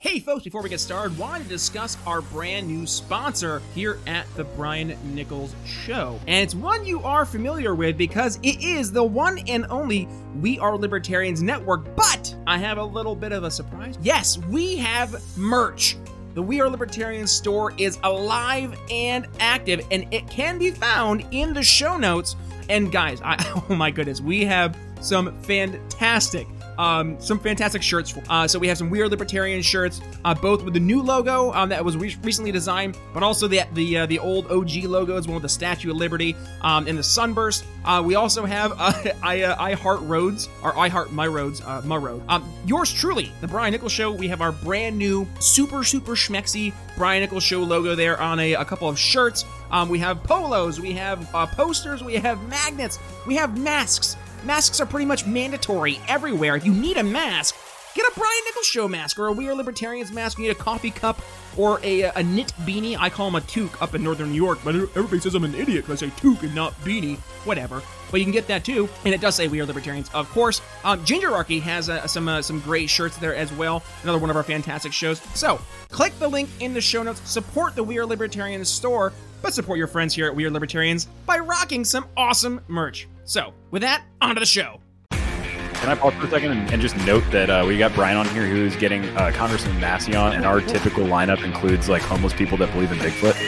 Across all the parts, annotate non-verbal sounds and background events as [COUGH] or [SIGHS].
Hey folks, before we get started, wanted to discuss our brand new sponsor here at the Brian Nichols Show. And it's one you are familiar with because it is the one and only We Are Libertarians Network. But I have a little bit of a surprise. Yes, we have merch. The We Are Libertarians store is alive and active, and it can be found in the show notes. And guys, I, [LAUGHS] oh my goodness, we have some fantastic um, some fantastic shirts. Uh, so we have some We Are libertarian shirts, uh, both with the new logo um, that was re- recently designed, but also the the uh, the old OG logos, one with the Statue of Liberty um, and the Sunburst. Uh, we also have uh, [LAUGHS] I uh, I Heart Roads or I Heart My Roads, My Road. Um, yours truly, the Brian Nichols Show. We have our brand new super super schmexy Brian Nichols Show logo there on a, a couple of shirts. Um, we have polos, we have posters, we have magnets, we have masks. Masks are pretty much mandatory everywhere. If you need a mask, get a Brian Nichols Show mask or a We Are Libertarians mask. You need a coffee cup or a, a knit beanie. I call them a toque up in northern New York, but everybody says I'm an idiot because I say toque and not beanie. Whatever. But you can get that too, and it does say We Are Libertarians, of course. Um, Gingerarchy has uh, some uh, some great shirts there as well. Another one of our fantastic shows. So click the link in the show notes. Support the We Are Libertarians store, but support your friends here at We Are Libertarians by rocking some awesome merch. So, with that, on to the show. Can I pause for a second and, and just note that uh, we got Brian on here who's getting uh, Congressman Massey on, and our typical lineup includes like homeless people that believe in Bigfoot.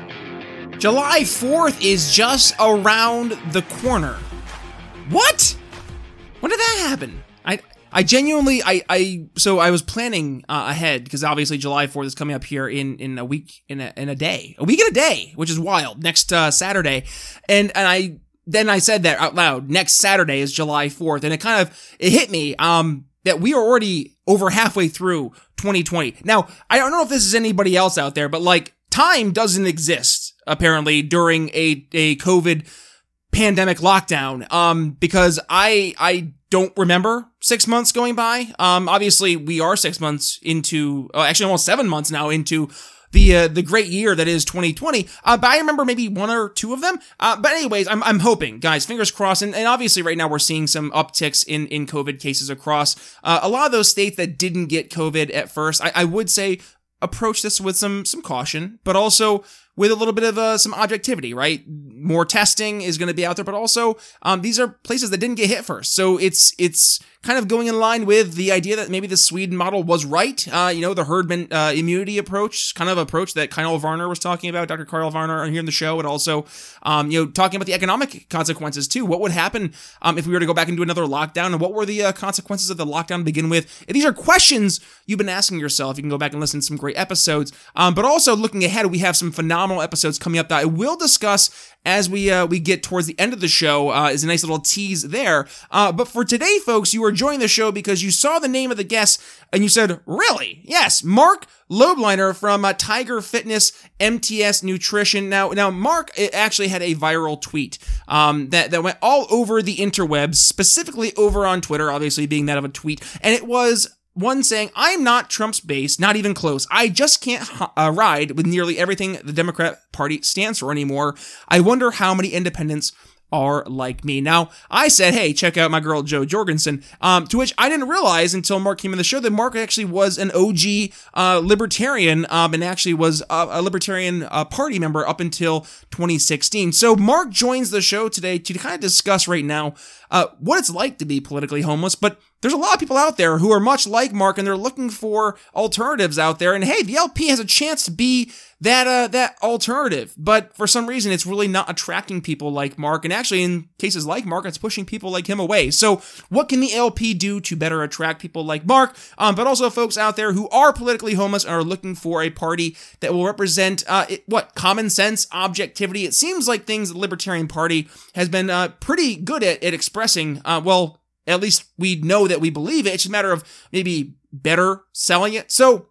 July 4th is just around the corner. What? When did that happen? I I genuinely I I so I was planning uh, ahead because obviously July 4th is coming up here in in a week in a in a day. A week and a day, which is wild. Next uh, Saturday. And and I then I said that out loud. Next Saturday is July 4th and it kind of it hit me um that we are already over halfway through 2020. Now, I don't know if this is anybody else out there, but like time doesn't exist apparently during a a COVID pandemic lockdown. Um, because I I don't remember six months going by. Um, obviously we are six months into, uh, actually almost seven months now into the uh, the great year that is 2020. Uh, but I remember maybe one or two of them. Uh, but anyways, I'm, I'm hoping, guys, fingers crossed. And, and obviously, right now we're seeing some upticks in in COVID cases across uh, a lot of those states that didn't get COVID at first. I, I would say approach this with some some caution, but also with a little bit of uh, some objectivity, right? More testing is going to be out there, but also um, these are places that didn't get hit first, so it's it's kind of going in line with the idea that maybe the Sweden model was right. Uh, you know, the herd uh, immunity approach, kind of approach that Kyle Varner was talking about, Dr. Kyle Varner here in the show, and also, um, you know, talking about the economic consequences too. What would happen um, if we were to go back and do another lockdown, and what were the uh, consequences of the lockdown to begin with? These are questions you've been asking yourself. You can go back and listen to some great episodes. Um, but also looking ahead, we have some phenomenal episodes coming up that I will discuss as we uh, we get towards the end of the show uh, is a nice little tease there. Uh, but for today, folks, you are joining the show because you saw the name of the guest and you said, "Really? Yes, Marc Lobliner from uh, Tiger Fitness MTS Nutrition." Now, now Marc actually had a viral tweet um, that that went all over the interwebs, specifically over on Twitter, obviously being that of a tweet, and it was one saying, I'm not Trump's base, not even close. I just can't uh, ride with nearly everything the Democrat Party stands for anymore. I wonder how many independents are like me. Now, I said, hey, check out my girl Jo Jorgensen, um, to which I didn't realize until Marc came in the show that Marc actually was an OG uh, libertarian um, and actually was a, a Libertarian uh, Party member up until 2016. So Marc joins the show today to kind of discuss right now uh, what it's like to be politically homeless, but there's a lot of people out there who are much like Marc and they're looking for alternatives out there. And hey, the LP has a chance to be that uh, that alternative, but for some reason it's really not attracting people like Marc. And actually, in cases like Marc, it's pushing people like him away. So, what can the LP do to better attract people like Marc, um, but also folks out there who are politically homeless and are looking for a party that will represent uh, it, what common sense, objectivity? It seems like things the Libertarian Party has been uh, pretty good at at expressing. Uh, well, at least we know that we believe it. It's just a matter of maybe better selling it. So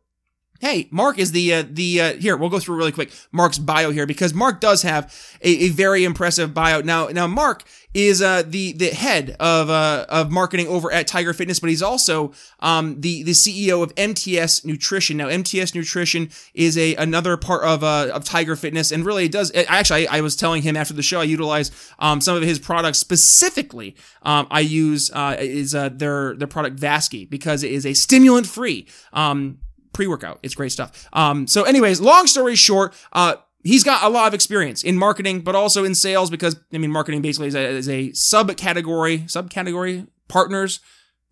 Hey, Marc is the uh, the uh, here. We'll go through really quick Marc's bio here because Marc does have a, a very impressive bio. Now, now Marc is uh, the the head of uh, of marketing over at Tiger Fitness, but he's also um, the the CEO of MTS Nutrition. Now, MTS Nutrition is a another part of uh, of Tiger Fitness, and really it does. Actually, I, I was telling him after the show, I utilize um, some of his products specifically. Um, I use uh, is uh, their their product Vasky because it is a stimulant free. Um, pre-workout. It's great stuff. Um, so anyways, long story short, uh, he's got a lot of experience in marketing, but also in sales because, I mean, marketing basically is a, is a subcategory, subcategory partners,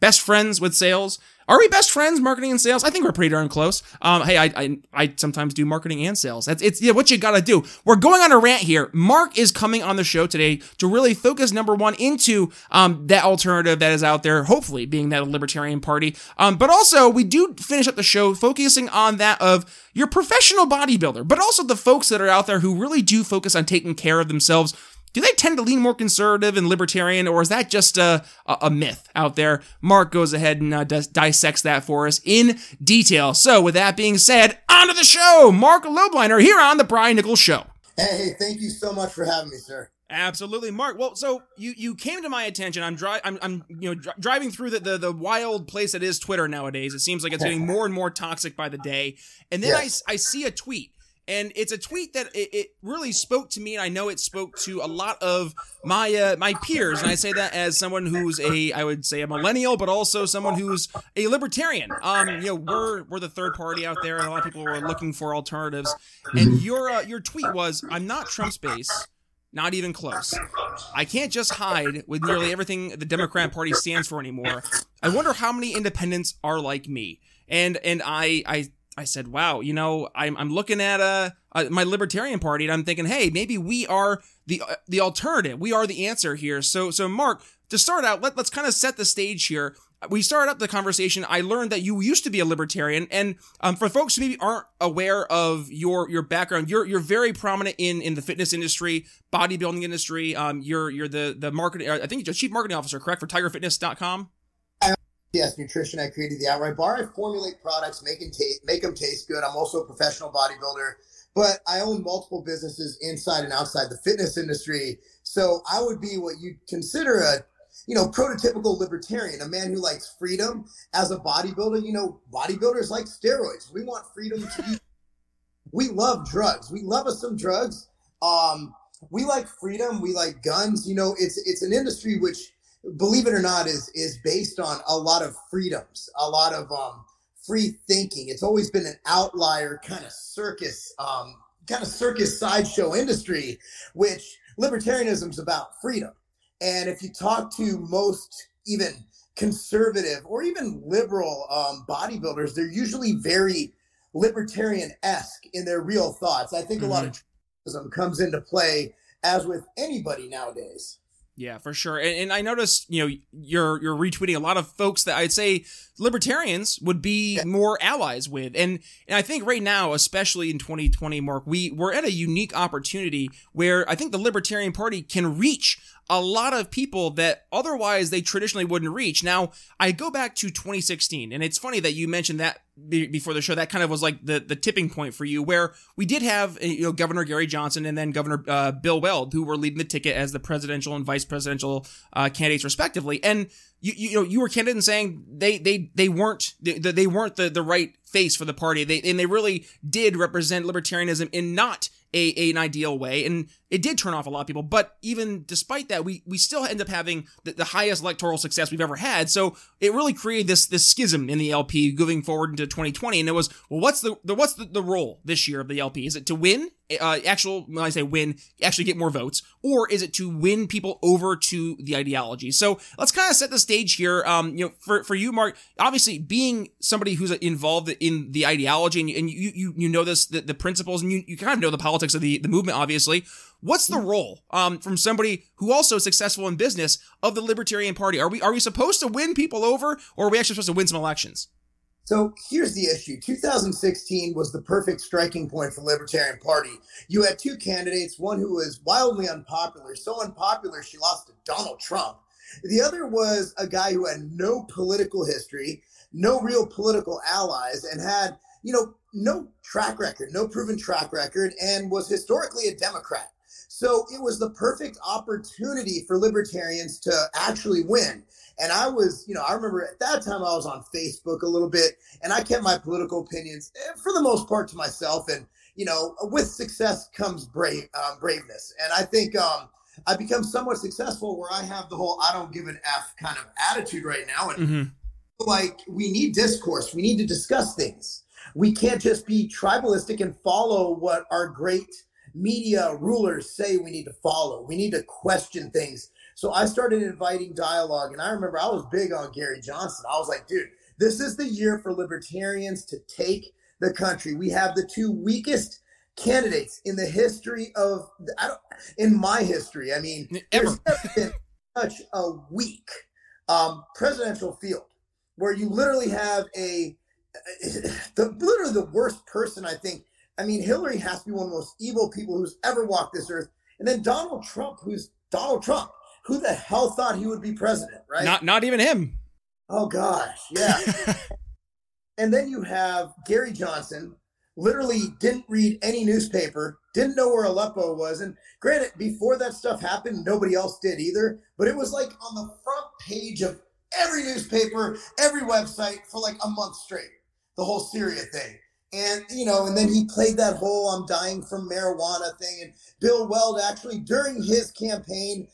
best friends with sales. Are we best friends, marketing and sales? I think we're pretty darn close. Um, hey, I, I, I sometimes do marketing and sales. That's it's yeah, what you gotta do. We're going on a rant here. Marc is coming on the show today to really focus number one into um that alternative that is out there, hopefully being that libertarian party. Um, but also we do finish up the show focusing on that of your professional bodybuilder, but also the folks that are out there who really do focus on taking care of themselves do they tend to lean more conservative and libertarian, or is that just a, a, myth out there? Marc goes ahead and uh, does, dissects that for us in detail. So, with that being said, on to the show. Marc Lobliner here on the Brian Nichols Show. Hey, thank you so much for having me, sir. Absolutely, Marc. Well, so you you came to my attention. I'm dri- I'm, I'm you know dri- driving through the, the the wild place that is Twitter nowadays. It seems like it's getting [LAUGHS] more and more toxic by the day. And then yes. I I see a tweet and it's a tweet that it, it, really spoke to me and i know it spoke to a lot of my uh, my peers and i say that as someone who's a i would say a millennial but also someone who's a libertarian um you know we're we're the third party out there and a lot of people are looking for alternatives and your uh, your tweet was i'm not trump's base not even close. I can't just hide with nearly everything the Democrat Party stands for anymore. I wonder how many independents are like me. And and I I I said, wow, you know, I'm, I'm looking at uh, uh, my Libertarian Party and I'm thinking, hey, maybe we are the uh, the alternative. We are the answer here. So, so Marc, to start out, let, let's kind of set the stage here. We started up the conversation. I learned that you used to be a libertarian, and um, for folks who maybe aren't aware of your your background, you're you're very prominent in in the fitness industry, bodybuilding industry. Um, you're you're the the marketing. I think you're chief marketing officer, correct, for TigerFitness.com. Yes, nutrition. I created the Outright Bar. I formulate products, make them, taste, make them taste good. I'm also a professional bodybuilder, but I own multiple businesses inside and outside the fitness industry. So I would be what you'd consider a, you know, prototypical libertarian, a man who likes freedom. As a bodybuilder, you know, bodybuilders like steroids. We want freedom to. We love drugs. We love us some drugs. Um, we like freedom. We like guns. You know, it's it's an industry which believe it or not, is is based on a lot of freedoms, a lot of um, free thinking. It's always been an outlier kind of circus, um, kind of circus sideshow industry, which libertarianism is about freedom. And if you talk to most even conservative or even liberal um, bodybuilders, they're usually very libertarian esque in their real thoughts. I think mm-hmm. a lot mm-hmm. of comes into play as with anybody nowadays. Yeah, for sure. And, and, I noticed, you know, you're you're retweeting a lot of folks that I'd say libertarians would be yeah. more allies with. And and I think right now, especially in 2020, Marc, we we're at a unique opportunity where I think the Libertarian Party can reach a lot of people that otherwise they traditionally wouldn't reach. Now, I go back to 2016, and it's funny that you mentioned that before the show. That kind of was like the, the tipping point for you, where we did have uh, you know Governor Gary Johnson and then Governor uh, Bill Weld, who were leading the ticket as the presidential and vice presidential uh, candidates respectively, and you, you know you were candid in saying they they they weren't they, they weren't the, the right face for the party. They and they really did represent libertarianism in not a, a, an ideal way. And it did turn off a lot of people. But even despite that, we we still end up having the, the, highest electoral success we've ever had. So it really created this this schism in the LP moving forward into 2020. And it was well, what's the, the what's the, the role this year of the LP? Is it to win? Uh, actual when I say win, actually get more votes, or is it to win people over to the ideology? So let's kind of set the stage here. Um, you know, for for you, Marc, obviously being somebody who's involved in the ideology and, and you you you know this the, the principles and you, you kind of know the politics of the the movement, obviously. What's the role um, from somebody who also is successful in business of the Libertarian Party? Are we are we supposed to win people over, or are we actually supposed to win some elections? So here's the issue. 2016 was the perfect striking point for Libertarian Party. You had two candidates, one who was wildly unpopular, so unpopular she lost to Donald Trump. The other was a guy who had no political history, no real political allies, and had you know, no track record, no proven track record, and was historically a Democrat. So it was the perfect opportunity for libertarians to actually win. And I was, you know, I remember at that time I was on Facebook a little bit and I kept my political opinions eh, for the most part to myself. And, you know, with success comes brave, um, braveness. And I think, um, I become somewhat successful where I have the whole I don't give an F kind of attitude right now. And mm-hmm. like, we need discourse. We need to discuss things. We can't just be tribalistic and follow what our great media rulers say we need to follow. We need to question things. So I started inviting dialogue. And I remember I was big on Gary Johnson. I was like, dude, this is the year for libertarians to take the country. We have the two weakest candidates in the history of, I don't, in my history. I mean, ever been such a weak um, presidential field where you literally have a, [SIGHS] the literally the worst person I think I mean, Hillary has to be one of the most evil people who's ever walked this earth. And then Donald Trump, who's Donald Trump. Who the hell thought he would be president, right? Not not even him. Oh gosh, yeah. [LAUGHS] and then you have Gary Johnson, literally didn't read any newspaper, didn't know where Aleppo was. And granted, before that stuff happened, nobody else did either. But it was like on the front page of every newspaper, every website for like a month straight, the whole Syria thing. And, you know, and then he played that whole I'm dying from marijuana thing. And Bill Weld actually, during his campaign,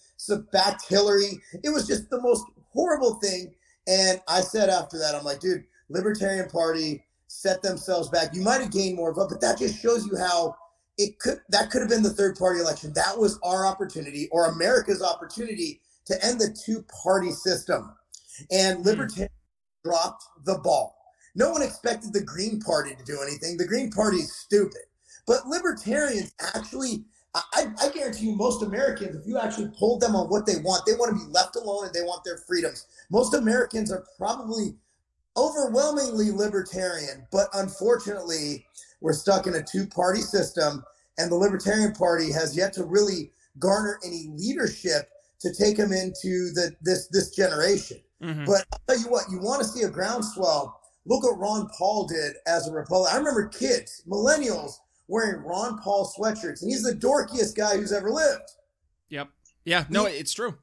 backed Hillary. It was just the most horrible thing. And I said after that, I'm like, dude, Libertarian Party set themselves back. You might have gained more vote, but that just shows you how it could that could have been the third party election. That was our opportunity or America's opportunity to end the two party system. And hmm. Libertarian mm. dropped the ball. No one expected the Green Party to do anything. The Green Party is stupid. But libertarians actually, I, I, guarantee you, most Americans, if you actually polled them on what they want, they want to be left alone and they want their freedoms. Most Americans are probably overwhelmingly libertarian, but unfortunately, we're stuck in a two party system, and the Libertarian Party has yet to really garner any leadership to take them into the this this generation. Mm-hmm. But I'll tell you what, you want to see a groundswell Look what Ron Paul did as a Republican. I remember kids, millennials, wearing Ron Paul sweatshirts, and he's the dorkiest guy who's ever lived. Yep. Yeah. No, we, it's true.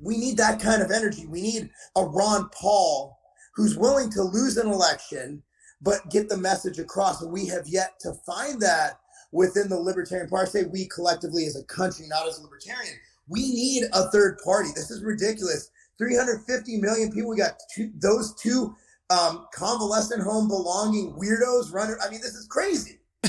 We need that kind of energy. We need a Ron Paul who's willing to lose an election but get the message across. And we have yet to find that within the Libertarian Party. I say we collectively as a country, not as a libertarian. We need a third party. This is ridiculous. 350 million people. We got two, those two um, convalescent home belonging weirdos running. I mean, this is crazy. [LAUGHS]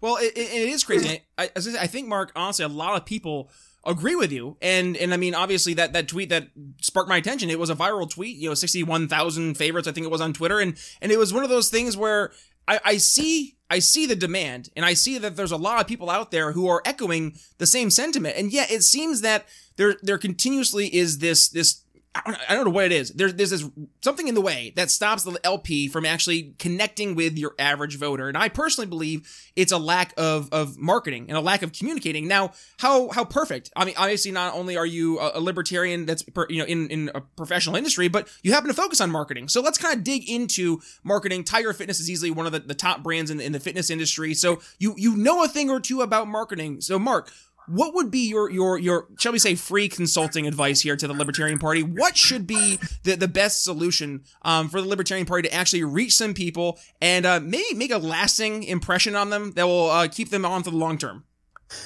well, it, it is crazy. I, I think, Marc, honestly, a lot of people agree with you. And and I mean, obviously that that tweet that sparked my attention. It was a viral tweet. You know, sixty one thousand favorites. I think it was on Twitter. And and it was one of those things where I, I see I see the demand, and I see that there's a lot of people out there who are echoing the same sentiment. And yet, it seems that there there continuously is this this I don't know what it is. There's there's this something in the way that stops the LP from actually connecting with your average voter, and I personally believe it's a lack of of marketing and a lack of communicating. Now, how how perfect? I mean, obviously, not only are you a, libertarian that's per, you know in in a professional industry, but you happen to focus on marketing. So let's kind of dig into marketing. Tiger Fitness is easily one of the, the top brands in, in the fitness industry, so you you know a thing or two about marketing. So, Marc, what would be your your your shall we say free consulting advice here to the Libertarian Party? What should be the, the best solution um, for the Libertarian Party to actually reach some people and uh, maybe make a lasting impression on them that will uh, keep them on for the long term?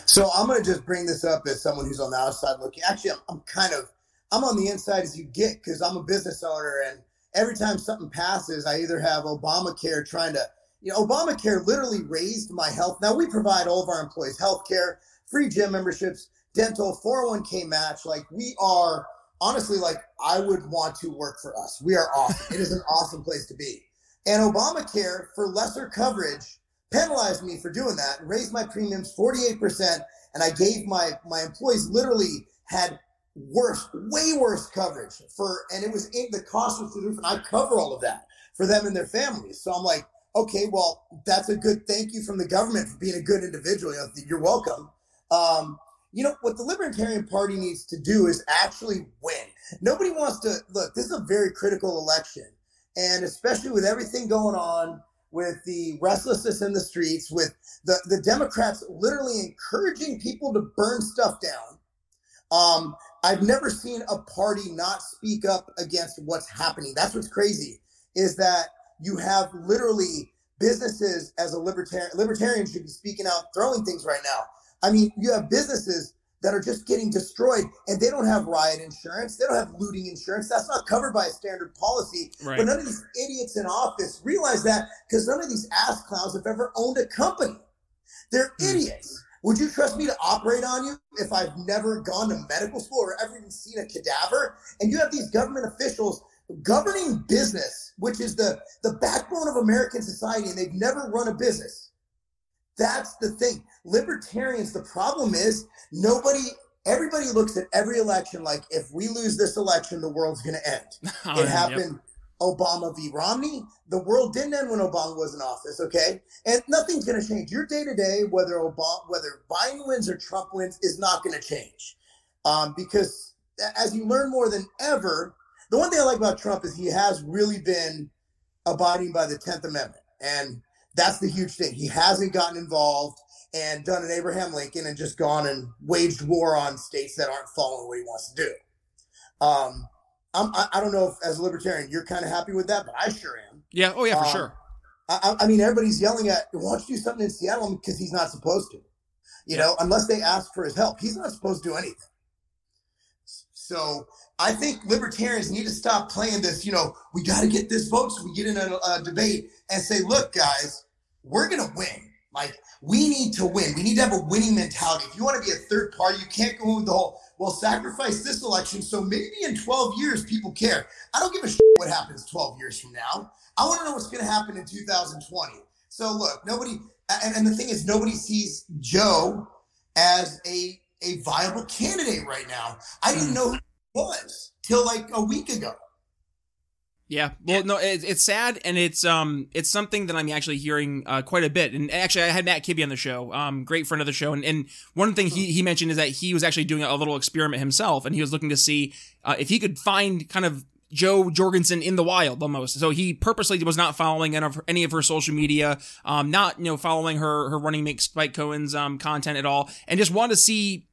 So I'm going to just bring this up as someone who's on the outside looking. Actually, I'm, I'm kind of I'm on the inside as you get because I'm a business owner, and every time something passes, I either have Obamacare trying to you know Obamacare literally raised my health. Now we provide all of our employees health care free gym memberships, dental, 401k match. Like we are honestly like I would want to work for us. We are awesome. it is an [LAUGHS] awesome place to be. And Obamacare for lesser coverage penalized me for doing that and raised my premiums 48%. And I gave my my employees literally had worse, way worse coverage for and it was in the cost was through the roof. And I cover all of that for them and their families. So I'm like, okay, well, that's a good thank you from the government for being a good individual. You know, you're welcome. Um, you know what the Libertarian Party needs to do is actually win. Nobody wants to look. This is a very critical election, and especially with everything going on with the restlessness in the streets, with the, the Democrats literally encouraging people to burn stuff down. Um, I've never seen a party not speak up against what's happening. That's what's crazy is that you have literally businesses as a libertarian libertarian should be speaking out, throwing things right now. I mean, you have businesses that are just getting destroyed and they don't have riot insurance. They don't have looting insurance. That's not covered by a standard policy. Right. But none of these idiots in office realize that because none of these ass clowns have ever owned a company. They're mm. idiots. Would you trust me to operate on you if I've never gone to medical school or ever even seen a cadaver? And you have these government officials governing business, which is the, the backbone of American society, and they've never run a business. That's the thing. Libertarians, the problem is nobody, everybody looks at every election like if we lose this election, the world's going to end. [LAUGHS] Oh, it happened. Yep. Obama v. Romney. The world didn't end when Obama was in office, okay? And nothing's going to change. Your day to day, whether Obama, whether Biden wins or Trump wins, is not going to change, um, because as you learn more than ever, the one thing I like about Trump is he has really been abiding by the Tenth Amendment, and that's the huge thing. He hasn't gotten involved and done an Abraham Lincoln and just gone and waged war on states that aren't following what he wants to do. Um, I'm, I, I don't know if as a libertarian you're kind of happy with that, but I sure am. Yeah. Oh yeah, for um, sure. I, I, mean, everybody's yelling at, why don't you do something in Seattle? Because he's not supposed to. You know, unless they ask for his help, he's not supposed to do anything. So I think libertarians need to stop playing this. You know, we got to get this vote so we get in a, a debate and say, look, guys, we're going to win. Like, we need to win. We need to have a winning mentality. If you want to be a third party, you can't go with the whole, well, sacrifice this election so maybe in 12 years people care. I don't give a shit what happens 12 years from now. I want to know what's going to happen in 2020. So, look, nobody, and, and the thing is, nobody sees Jo as a, a viable candidate right now. I didn't hmm. know who he was till like a week ago. Yeah, well, no, it's, it's sad, and it's um, it's something that I'm actually hearing uh, quite a bit. And actually, I had Matt Kibbe on the show, um, great friend of the show, and, and one thing he he mentioned is that he was actually doing a little experiment himself, and he was looking to see uh, if he could find kind of Jo Jorgensen in the wild almost. So he purposely was not following any of her, any of her social media, um, not you know following her her running mate Spike Cohen's um content at all, and just wanted to see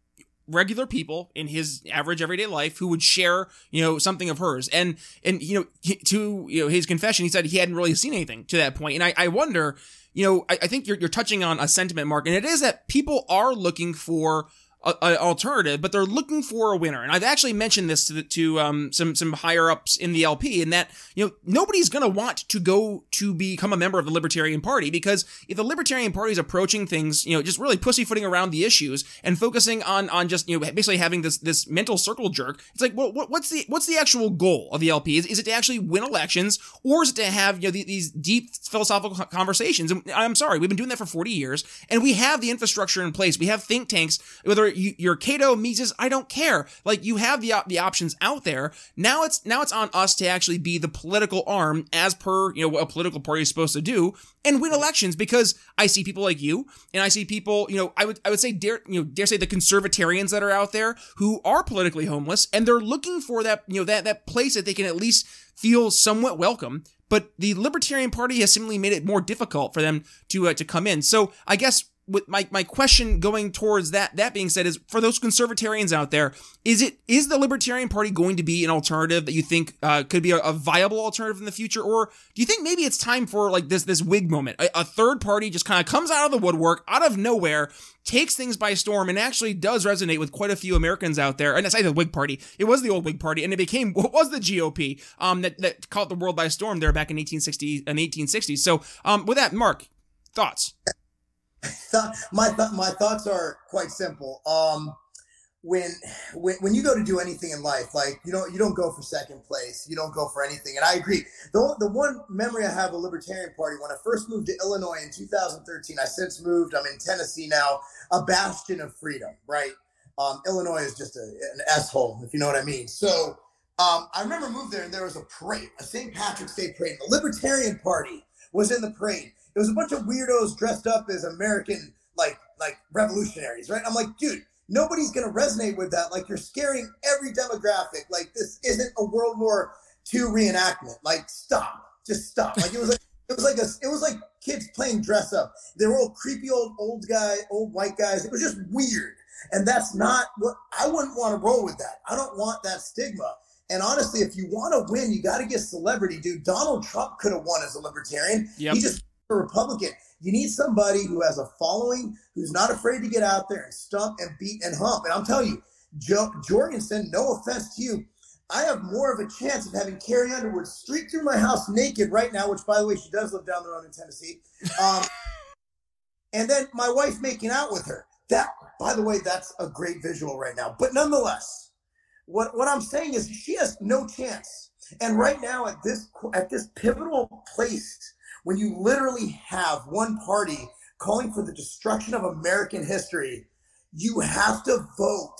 regular people in his average everyday life who would share, you know, something of hers. And, and, you know, to, you know, his confession, he said he hadn't really seen anything to that. And I, I wonder, you know, I, I think you're, you're touching on a sentiment marc and it is that people are looking for, an alternative, but they're looking for a winner. And I've actually mentioned this to, the, to um, some some higher ups in the LP, in that you know nobody's going to want to go to become a member of the Libertarian Party because if the Libertarian Party is approaching things, you know, just really pussyfooting around the issues and focusing on on just you know basically having this this mental circle jerk, it's like, well, what, what's the what's the actual goal of the LP? Is, is it to actually win elections, or is it to have you know the, these deep philosophical conversations? And I'm sorry, we've been doing that for 40 years, and we have the infrastructure in place. We have think tanks, whether you, are Cato, Mises, I don't care. Like you have the the options out there. Now it's now it's on us to actually be the political arm as per, you know, what a political party is supposed to do and win elections because I see people like you and I see people, you know, I would I would say dare, you know, dare say the conservatarians that are out there who are politically homeless and they're looking for that, you know, that that place that they can at least feel somewhat welcome but the Libertarian Party has simply made it more difficult for them to uh, to come in. So I guess with my, my question going towards that that being said is for those conservatarians out there is it is the libertarian party going to be an alternative that you think uh, could be a, a, viable alternative in the future? Or do you think maybe it's time for like this this Whig moment? A, a third party just kind of comes out of the woodwork out of nowhere takes things by storm and actually does resonate with quite a few americans out there. And it's the whig party. It was the old whig party and it became [LAUGHS] what was the gop um that, that caught the world by storm there back in 1860 and 1860s so um with that marc thoughts my th- my thoughts are quite simple. Um, when, when when you go to do anything in life, like you don't you don't go for second place, you don't go for anything. And I agree. The the one memory I have of Libertarian Party when I first moved to Illinois in 2013. I since moved. I'm in Tennessee now, a bastion of freedom. Right. Um, Illinois is just a, an s hole, if you know what I mean. So um, I remember moved there and there was a parade, a St. Patrick's Day parade. The Libertarian Party was in the parade it was a bunch of weirdos dressed up as American like like revolutionaries, right? I'm like, dude, nobody's gonna resonate with that. Like you're scaring every demographic. Like this isn't a World War II reenactment. Like stop, just stop. Like it was like [LAUGHS] It was like a, it was like kids playing dress up. They were all creepy old old guy, old white guys. It was just weird, and that's not what I wouldn't want to roll with. That I don't want that stigma. And honestly, if you want to win, you got to get celebrity, dude. Donald Trump could have won as a libertarian. Yep. He just a Republican. You need somebody who has a following, who's not afraid to get out there and stump and beat and hump. And I'm telling you, Jo Jorgensen, no offense to you, I have more of a chance of having Carrie Underwood streak through my house naked right now, which, by the way, she does live down the road in Tennessee. Um, [LAUGHS] and then my wife making out with her. That, by the way, that's a great visual right now. But nonetheless, what what I'm saying is she has no chance. And right now, at this at this pivotal place, when you literally have one party calling for the destruction of American history, you have to vote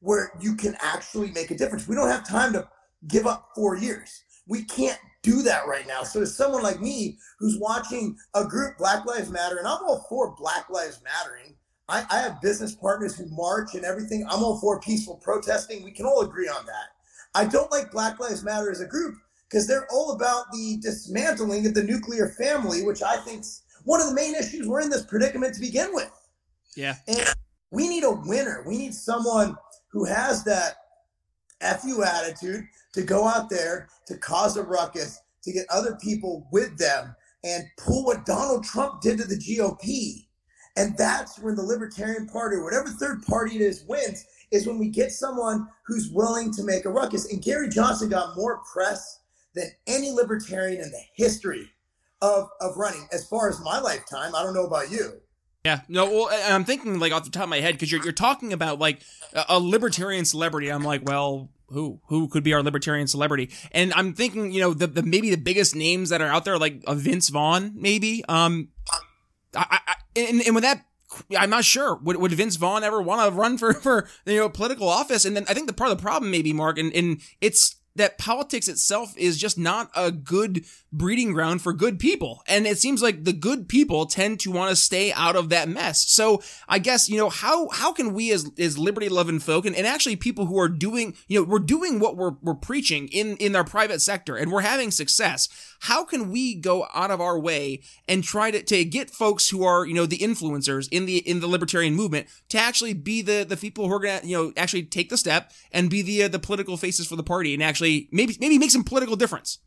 where you can actually make a difference. We don't have time to give up four years. We can't do that right now. So, as someone like me who's watching a group, Black Lives Matter, and I'm all for Black Lives Mattering. I, I have business partners who march and everything. I'm all for peaceful protesting. We can all agree on that. I don't like Black Lives Matter as a group because they're all about the dismantling of the nuclear family, which I think's one of the main issues we're in this predicament to begin with. Yeah. And we need a winner. We need someone who has that FU attitude to go out there to cause a ruckus, to get other people with them and pull what Donald Trump did to the GOP. And that's when the Libertarian Party, or whatever third party it is, wins, is when we get someone who's willing to make a ruckus. And Gary Johnson got more press than any libertarian in the history of, of running. As far as my lifetime, I don't know about you. Yeah, no. Well, I'm thinking like off the top of my head because you're you're talking about like a, a libertarian celebrity. I'm like, well, who who could be our libertarian celebrity? And I'm thinking, you know, the, the maybe the biggest names that are out there, like uh, Vince Vaughn, maybe. Um, I, I and, and with that. I'm not sure. Would, would Vince Vaughn ever want to run for, for you know political office? And then I think the part of the problem, maybe Marc, and, and it's that politics itself is just not a good breeding ground for good people. And it seems like the good people tend to want to stay out of that mess. So I guess, you know, how, how can we as, as liberty loving folk and, and actually people who are doing, you know, we're doing what we're, we're preaching in, in our private sector and we're having success. How can we go out of our way and try to, to get folks who are, you know, the influencers in the, in the libertarian movement to actually be the, the people who are going to, you know, actually take the step and be the, uh, the political faces for the party and actually maybe, maybe make some political difference?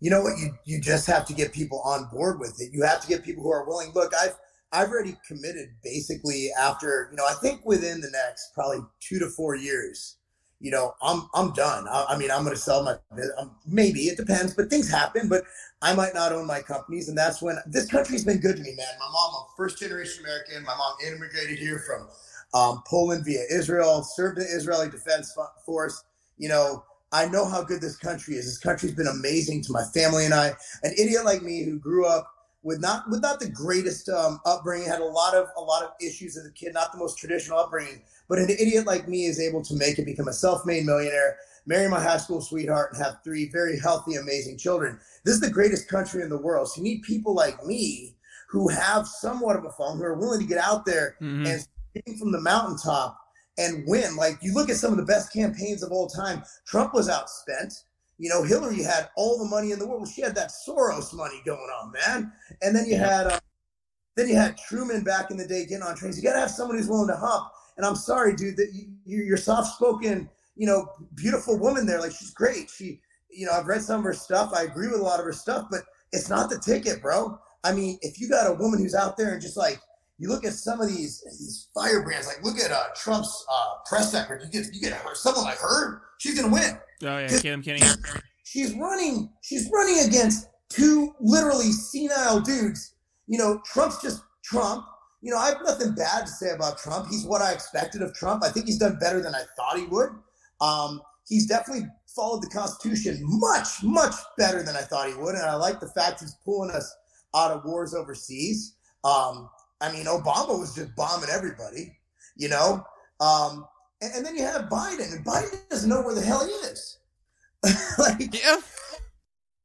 you know what? You you just have to get people on board with it. You have to get people who are willing. Look i've i've already committed basically after you know i think within the next probably two to four years you know i'm i'm done. I, I mean i'm going to sell my um, maybe it depends but things happen but i might not own my companies and that's when this country's been good to me man. My mom i'm first generation american. My mom immigrated here from um, poland via israel served the israeli defense force you know I know how good this country is. This country's been amazing to my family and I. An idiot like me who grew up with not with not the greatest um, upbringing, had a lot of a lot of issues as a kid, not the most traditional upbringing. But an idiot like me is able to make it, become a self-made millionaire, marry my high school sweetheart, and have three very healthy, amazing children. This is the greatest country in the world. So you need people like me who have somewhat of a phone, who are willing to get out there mm-hmm. and speak from the mountaintop and win. Like you look at some of the best campaigns of all time. Trump was outspent. You know, Hillary had all the money in the world. She had that Soros money going on, man. And then you had, uh, then you had Truman back in the day getting on trains. You got to have someone who's willing to hump. And I'm sorry, dude, that you, you're soft-spoken, you know, beautiful woman there. Like she's great. She, you know, I've read some of her stuff. I agree with a lot of her stuff, but it's not the ticket, bro. I mean, if you got a woman who's out there and just like you look at some of these these firebrands, like look at uh, Trump's uh, press secretary. You get you get her, someone like her, she's gonna win. Oh yeah, Kim Kenny. She's running. She's running against two literally senile dudes. You know, Trump's just Trump. You know, I have nothing bad to say about Trump. He's what I expected of Trump. I think he's done better than I thought he would. Um, he's definitely followed the Constitution much, much better than I thought he would. And I like the fact he's pulling us out of wars overseas. Um, I mean, Obama was just bombing everybody, you know? Um, and, and, then you have Biden, and Biden doesn't know where the hell he is. [LAUGHS] like, yeah.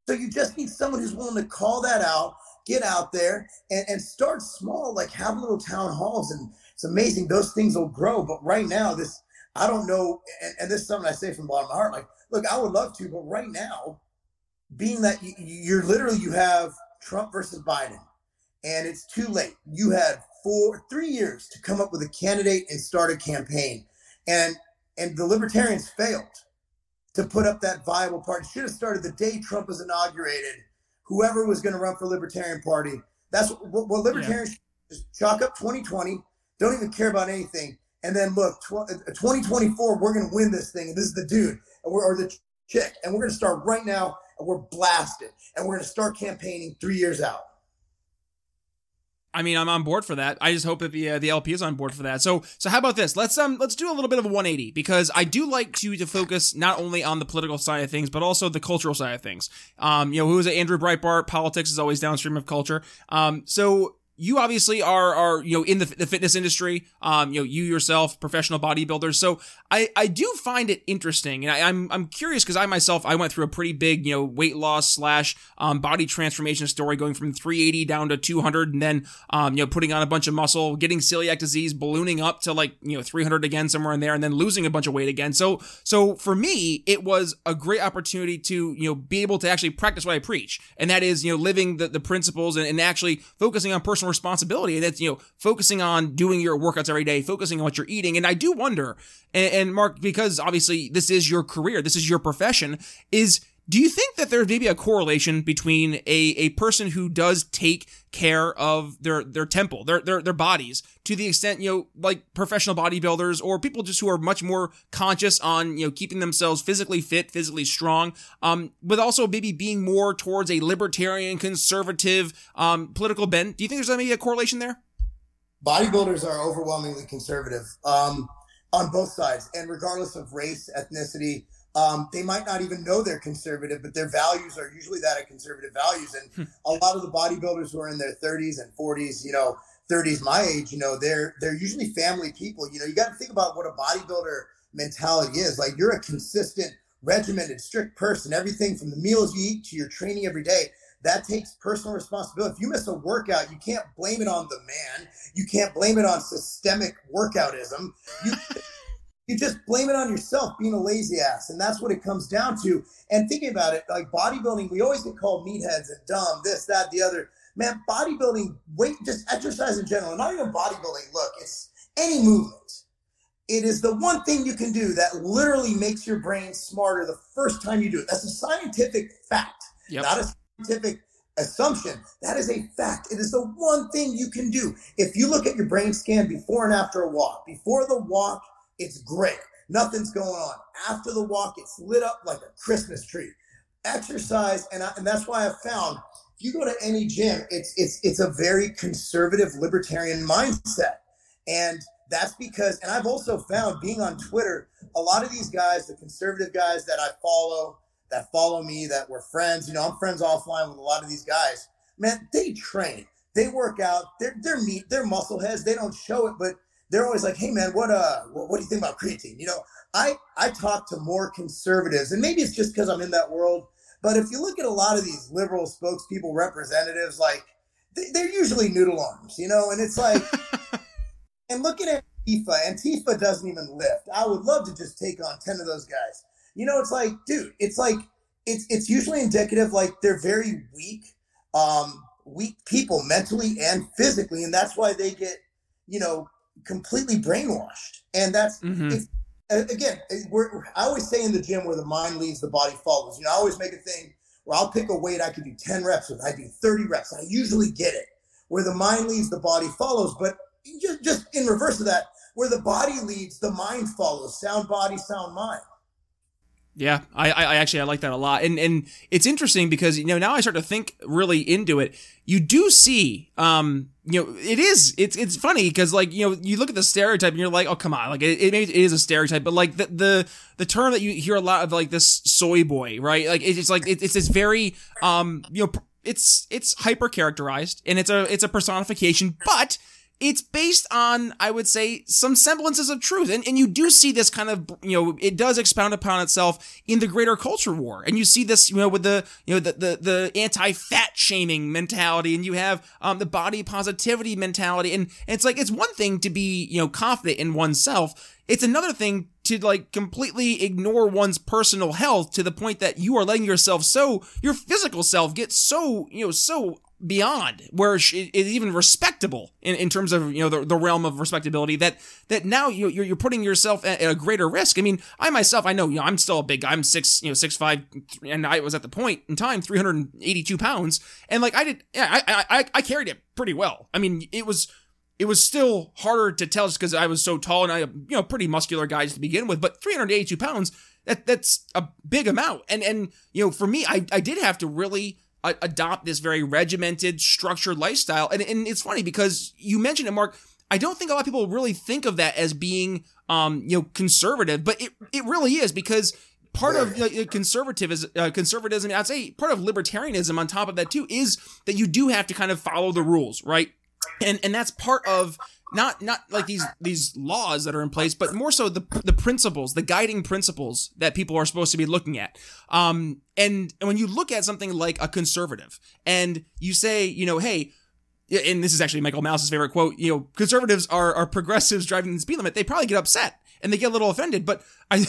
So you just need someone who's willing to call that out, get out there, and, and start small, like have little town halls. And it's amazing. Those things will grow. But right now, this, I don't know. And, and this is something I say from the bottom of my heart. Like, look, I would love to, but right now, being that you're literally you have Trump versus Biden, and it's too late. You had four, three years to come up with a candidate and start a campaign, and and the Libertarians failed to put up that viable party. Should have started the day Trump was inaugurated. Whoever was going to run for Libertarian Party, that's what, what Libertarians yeah. just chalk up 2020. Don't even care about anything, and then look, tw- uh, 2024, we're going to win this thing, and this is the dude, and we're or the chick, and we're going to start right now and we're blasted and we're going to start campaigning three years out. I mean, I'm on board for that. I just hope that the uh, the LP is on board for that. So, so how about this? Let's um let's do a little bit of a 180 because I do like to to focus not only on the political side of things but also the cultural side of things. Um, you know, who is it? Andrew Breitbart? Politics is always downstream of culture. Um, so you obviously are are you know in the, the fitness industry um you know you yourself professional bodybuilders. So i i do find it interesting and I, am I'm, I'm curious because i myself i went through a pretty big you know weight loss slash um, body transformation story going from 380 down to 200 and then um you know putting on a bunch of muscle getting celiac disease ballooning up to like you know 300 again somewhere in there and then losing a bunch of weight again. So so for me it was a great opportunity to you know be able to actually practice what i preach and that is you know living the, the principles and, and actually focusing on personal responsibility. And that's, you know, focusing on doing your workouts every day, focusing on what you're eating. And I do wonder, and, and Marc, because obviously this is your career, this is your profession, is do you think that there's maybe a correlation between a, a person who does take care of their their temple, their their their bodies, to the extent you know, like professional bodybuilders or people just who are much more conscious on you know keeping themselves physically fit, physically strong, um, but also maybe being more towards a libertarian, conservative, um, political bent. Do you think there's maybe a correlation there? Bodybuilders are overwhelmingly conservative um, on both sides, and regardless of race, ethnicity um, they might not even know they're conservative, but their values are usually that of conservative values. And hmm. a lot of the bodybuilders who are in their 30s and 40s, you know, 30s my age, you know, they're they're usually family people. You know, you got to think about what a bodybuilder mentality is. Like you're a consistent, regimented, strict person. Everything from the meals you eat to your training every day. That takes personal responsibility. If you miss a workout, you can't blame it on the man. You can't blame it on systemic workoutism. You you just blame it on yourself being a lazy ass. And that's what it comes down to. And thinking about it, like bodybuilding, we always get called meatheads and dumb, this, that, the other. Man, bodybuilding, weight, just exercise in general, not even bodybuilding. Look, it's any movement. It is the one thing you can do that literally makes your brain smarter the first time you do it. That's a scientific fact, yep. not a scientific assumption. That is a fact. It is the one thing you can do. If you look at your brain scan before and after a walk, before the walk, it's great. Nothing's going on. After the walk, it's lit up like a Christmas tree. Exercise, and, I, and that's why I've found if you go to any gym, it's it's it's a very conservative libertarian mindset. And that's because, and I've also found being on Twitter, a lot of these guys, the conservative guys that I follow, that follow me, that we're friends, you know, I'm friends offline with a lot of these guys. Man, they train, they work out, they're they're meat, they're muscle heads. They don't show it, but they're always like, "Hey, man, what uh, what, what do you think about creatine?" You know, I I talk to more conservatives, and maybe it's just because I'm in that world. But if you look at a lot of these liberal spokespeople, representatives, like they, are usually noodle arms, you know, and it's like, [LAUGHS] and looking at Antifa, Antifa doesn't even lift. I would love to just take on ten of those guys. You know, it's like, dude, it's like it's it's usually indicative like they're very weak, um, weak people mentally and physically, and that's why they get, you know, completely brainwashed. And that's mm-hmm. again, we're, I always say in the gym where the mind leads, the body follows. You know, I always make a thing where I'll pick a weight I could do 10 reps with, I do 30 reps. I usually get it. Where the mind leads, the body follows. But just, just in reverse of that, where the body leads, the mind follows. Sound body, sound mind. Yeah, I, I actually I like that a lot, and and it's interesting because you know now I start to think really into it. You do see, um, you know, it is it's it's funny because like you know you look at the stereotype and you're like, oh come on, like it, it, it is a stereotype, but like the the the term that you hear a lot of like this soy boy, right? Like it's like it, it's this very um you know it's it's hyper characterized and it's a it's a personification, but it's based on, I would say, some semblances of truth. And, and you do see this kind of, you know, it does expound upon itself in the greater culture war. And you see this, you know, with the, you know, the, the, the anti-fat shaming mentality and you have, um, the body positivity mentality. And, and it's like, it's one thing to be, you know, confident in oneself. It's another thing to like completely ignore one's personal health to the point that you are letting yourself so your physical self get so you know so beyond where it is even respectable in, in terms of you know the, the realm of respectability that that now you you're, you're putting yourself at, a greater risk i mean i myself i know you know i'm still a big guy i'm six you know six five and i was at the point in time 382 pounds and like i did yeah i i i carried it pretty well i mean it was it was still harder to tell just because I was so tall and I, you know, pretty muscular guys to begin with. But 382 pounds, that that's a big amount. And and you know, for me, I I did have to really adopt this very regimented, structured lifestyle. And and it's funny because you mentioned it, Marc. I don't think a lot of people really think of that as being, um, you know, conservative, but it it really is because part of uh, conservatism, uh, conservatism, I'd say part of libertarianism on top of that too is that you do have to kind of follow the rules, right? and and that's part of not not like these these laws that are in place, but more so the the principles, the guiding principles that people are supposed to be looking at. Um, and, and when you look at something like a conservative, and you say, you know, hey, and this is actually Michael Malice's favorite quote, you know, conservatives are are progressives driving the speed limit. They probably get upset and they get a little offended, but I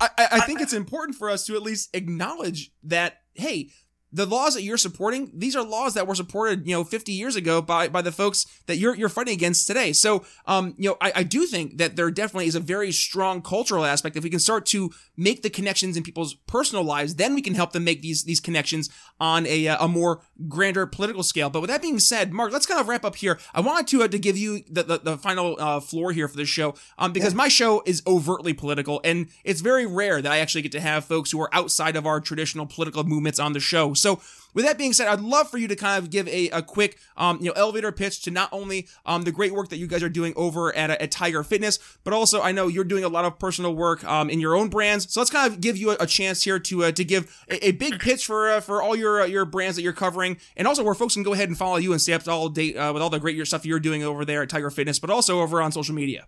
I, I think it's important for us to at least acknowledge that hey, the laws that you're supporting, these are laws that were supported, you know, 50 years ago by by the folks that you're you're fighting against today. So, um, you know, I, I do think that there definitely is a very strong cultural aspect. If we can start to make the connections in people's personal lives, then we can help them make these these connections on a a more grander political scale. But with that being said, Marc, let's kind of wrap up here. I wanted to uh, to give you the the, the final uh, floor here for this show, um, because my show is overtly political, and it's very rare that I actually get to have folks who are outside of our traditional political movements on the show. So with that being said, I'd love for you to kind of give a, a quick, um, you know, elevator pitch to not only um, the great work that you guys are doing over at, at Tiger Fitness, but also I know you're doing a lot of personal work um, in your own brands. So let's kind of give you a, a chance here to uh, to give a, a, big pitch for uh, for all your uh, your brands that you're covering, and also where folks can go ahead and follow you and stay up to all date uh, with all the great your stuff you're doing over there at Tiger Fitness, but also over on social media.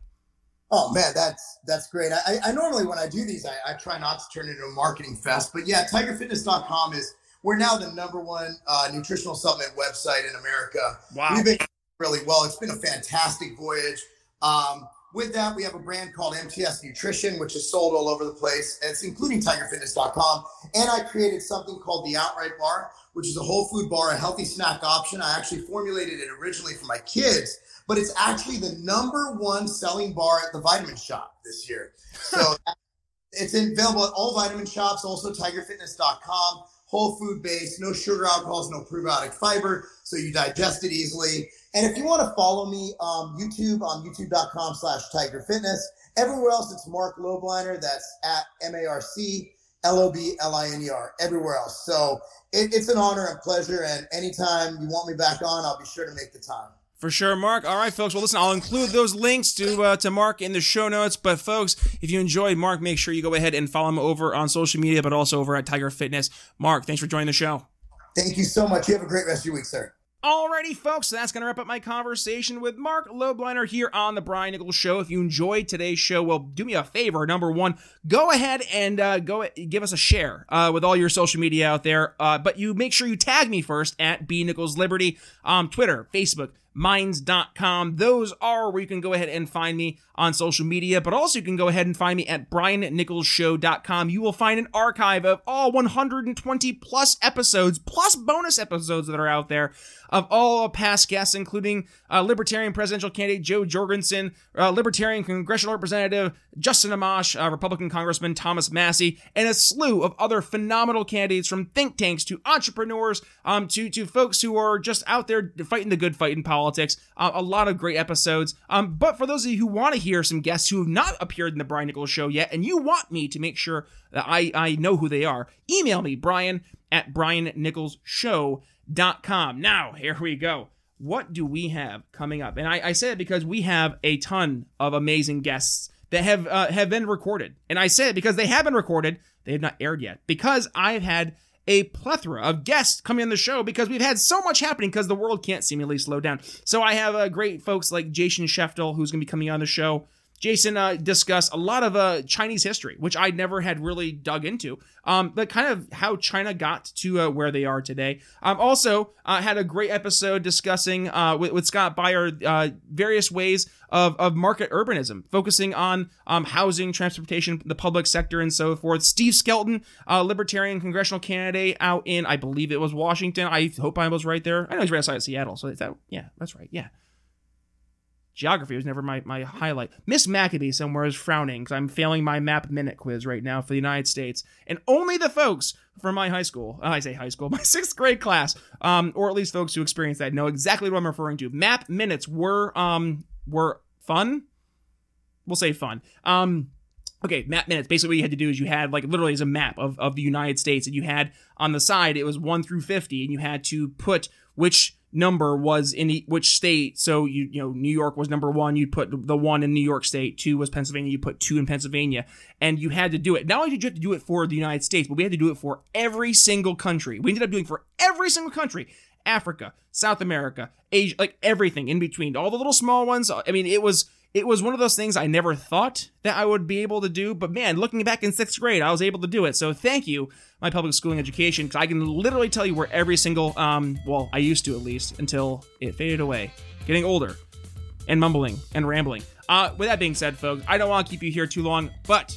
Oh man, that's that's great. I, I normally when I do these, I, I try not to turn it into a marketing fest, but yeah, TigerFitness.com is we're now the number one uh, nutritional supplement website in America. Wow. We've been really well. It's been a fantastic voyage. Um, with that, we have a brand called MTS Nutrition, which is sold all over the place. And it's including TigerFitness.com. And I created something called the Outright Bar, which is a whole food bar, a healthy snack option. I actually formulated it originally for my kids, but it's actually the number one selling bar at the Vitamin Shoppe this year. So [LAUGHS] it's available at all Vitamin Shoppes, also TigerFitness.com whole food based, no sugar alcohols, no prebiotic fiber, so you digest it easily. And if you want to follow me on YouTube on youtube.com slash tiger fitness, everywhere else it's Marc Lobliner. That's at M A R C L O B L I N E R, everywhere else. So it, it's an honor and pleasure. And anytime you want me back on, I'll be sure to make the time. For sure, Marc. All right, folks. Well, listen, I'll include those links to uh, to Marc in the show notes. But folks, if you enjoyed Marc, make sure you go ahead and follow him over on social media, but also over at Tiger Fitness. Marc, thanks for joining the show. Thank you so much. You have a great rest of your week, sir. Alrighty, folks, so that's going to wrap up my conversation with Marc Lobliner here on the Brian Nichols Show. If you enjoyed today's show, well, do me a favor. Number one, go ahead and uh, go give us a share uh, with all your social media out there. Uh, but you make sure you tag me first at B Nichols Liberty, um, Twitter, Facebook, minds.com. Those are where you can go ahead and find me on social media, but also you can go ahead and find me at briannicholsshow.com. You will find an archive of all 120 plus episodes, plus bonus episodes that are out there of all past guests, including uh, Libertarian presidential candidate Jo Jorgensen, uh, Libertarian congressional representative Justin Amash, uh, Republican Congressman Thomas Massie, and a slew of other phenomenal candidates from think tanks to entrepreneurs um, to, to folks who are just out there fighting the good fight in politics. Uh, a lot of great episodes. Um, but for those of you who want to hear some guests who have not appeared in the Brian Nichols show yet, and you want me to make sure that I, I know who they are, email me, Brian at briannicholsshow.com. Now, here we go. What do we have coming up? And I, I say it because we have a ton of amazing guests that have uh, have been recorded. And I say it because they have been recorded. They have not aired yet. Because I've had a plethora of guests coming on the show because we've had so much happening because the world can't seemingly slow down. So I have uh, great folks like Jason Sheftel, who's going to be coming on the show. Jason uh, discussed a lot of uh, Chinese history, which I never had really dug into, um, but kind of how China got to uh, where they are today. Um, also, uh, had a great episode discussing uh, with, with, Scott Beyer uh, various ways of, of market urbanism, focusing on um, housing, transportation, the public sector, and so forth. Steve Skelton, libertarian congressional candidate out in, I believe it was Washington. I hope I was right there. I know he's right outside Seattle, so that, yeah, that's right. Yeah. Geography was never my, my highlight. Miss Maccabee somewhere is frowning because I'm failing my map minute quiz right now for the United States. And only the folks from my high school, I say high school, [LAUGHS] my sixth grade class, um, or at least folks who experienced that know exactly what I'm referring to. Map minutes were um were fun. We'll say fun. Um okay, map minutes. Basically, what you had to do is you had like literally as a map of, of the United States, and you had on the side it was one through fifty, and you had to put which number was in which state. So you you know New York was number one. You'd put the one in New York State. Two was Pennsylvania. You put two in Pennsylvania, and you had to do it. Not only did you have to do it for the United States, but we had to do it for every single country. We ended up doing for every single country. Africa, South America, Asia, like everything in between, all the little small ones. I mean, it was it was one of those things I never thought that I would be able to do. But man, looking back in sixth grade, I was able to do it. So thank you, my public schooling education, because I can literally tell you where every single, um, well, I used to at least until it faded away. Getting older and mumbling and rambling. Uh, with that being said, folks, I don't want to keep you here too long, but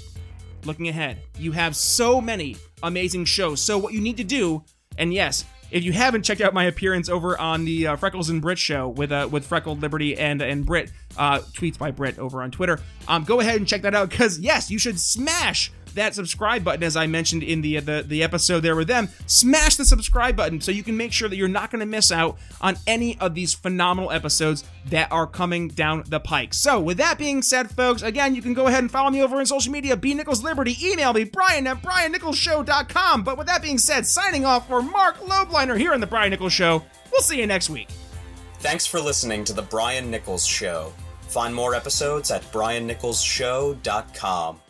looking ahead, you have so many amazing shows. So what you need to do, and yes, if you haven't checked out my appearance over on the uh, Freckles and Brit show with uh, with Freckled Liberty and and Brit uh, tweets by Brit over on Twitter, um, go ahead and check that out because yes, you should smash that subscribe button, as I mentioned in the, the, the episode there with them. Smash the subscribe button so you can make sure that you're not going to miss out on any of these phenomenal episodes that are coming down the pike. So, with that being said, folks, again, you can go ahead and follow me over in social media, B Nichols Liberty. Email me, Brian at BrianNicholsShow.com. But with that being said, signing off for Marc Lobliner here on The Brian Nichols Show. We'll see you next week. Thanks for listening to The Brian Nichols Show. Find more episodes at briannicholsshow.com.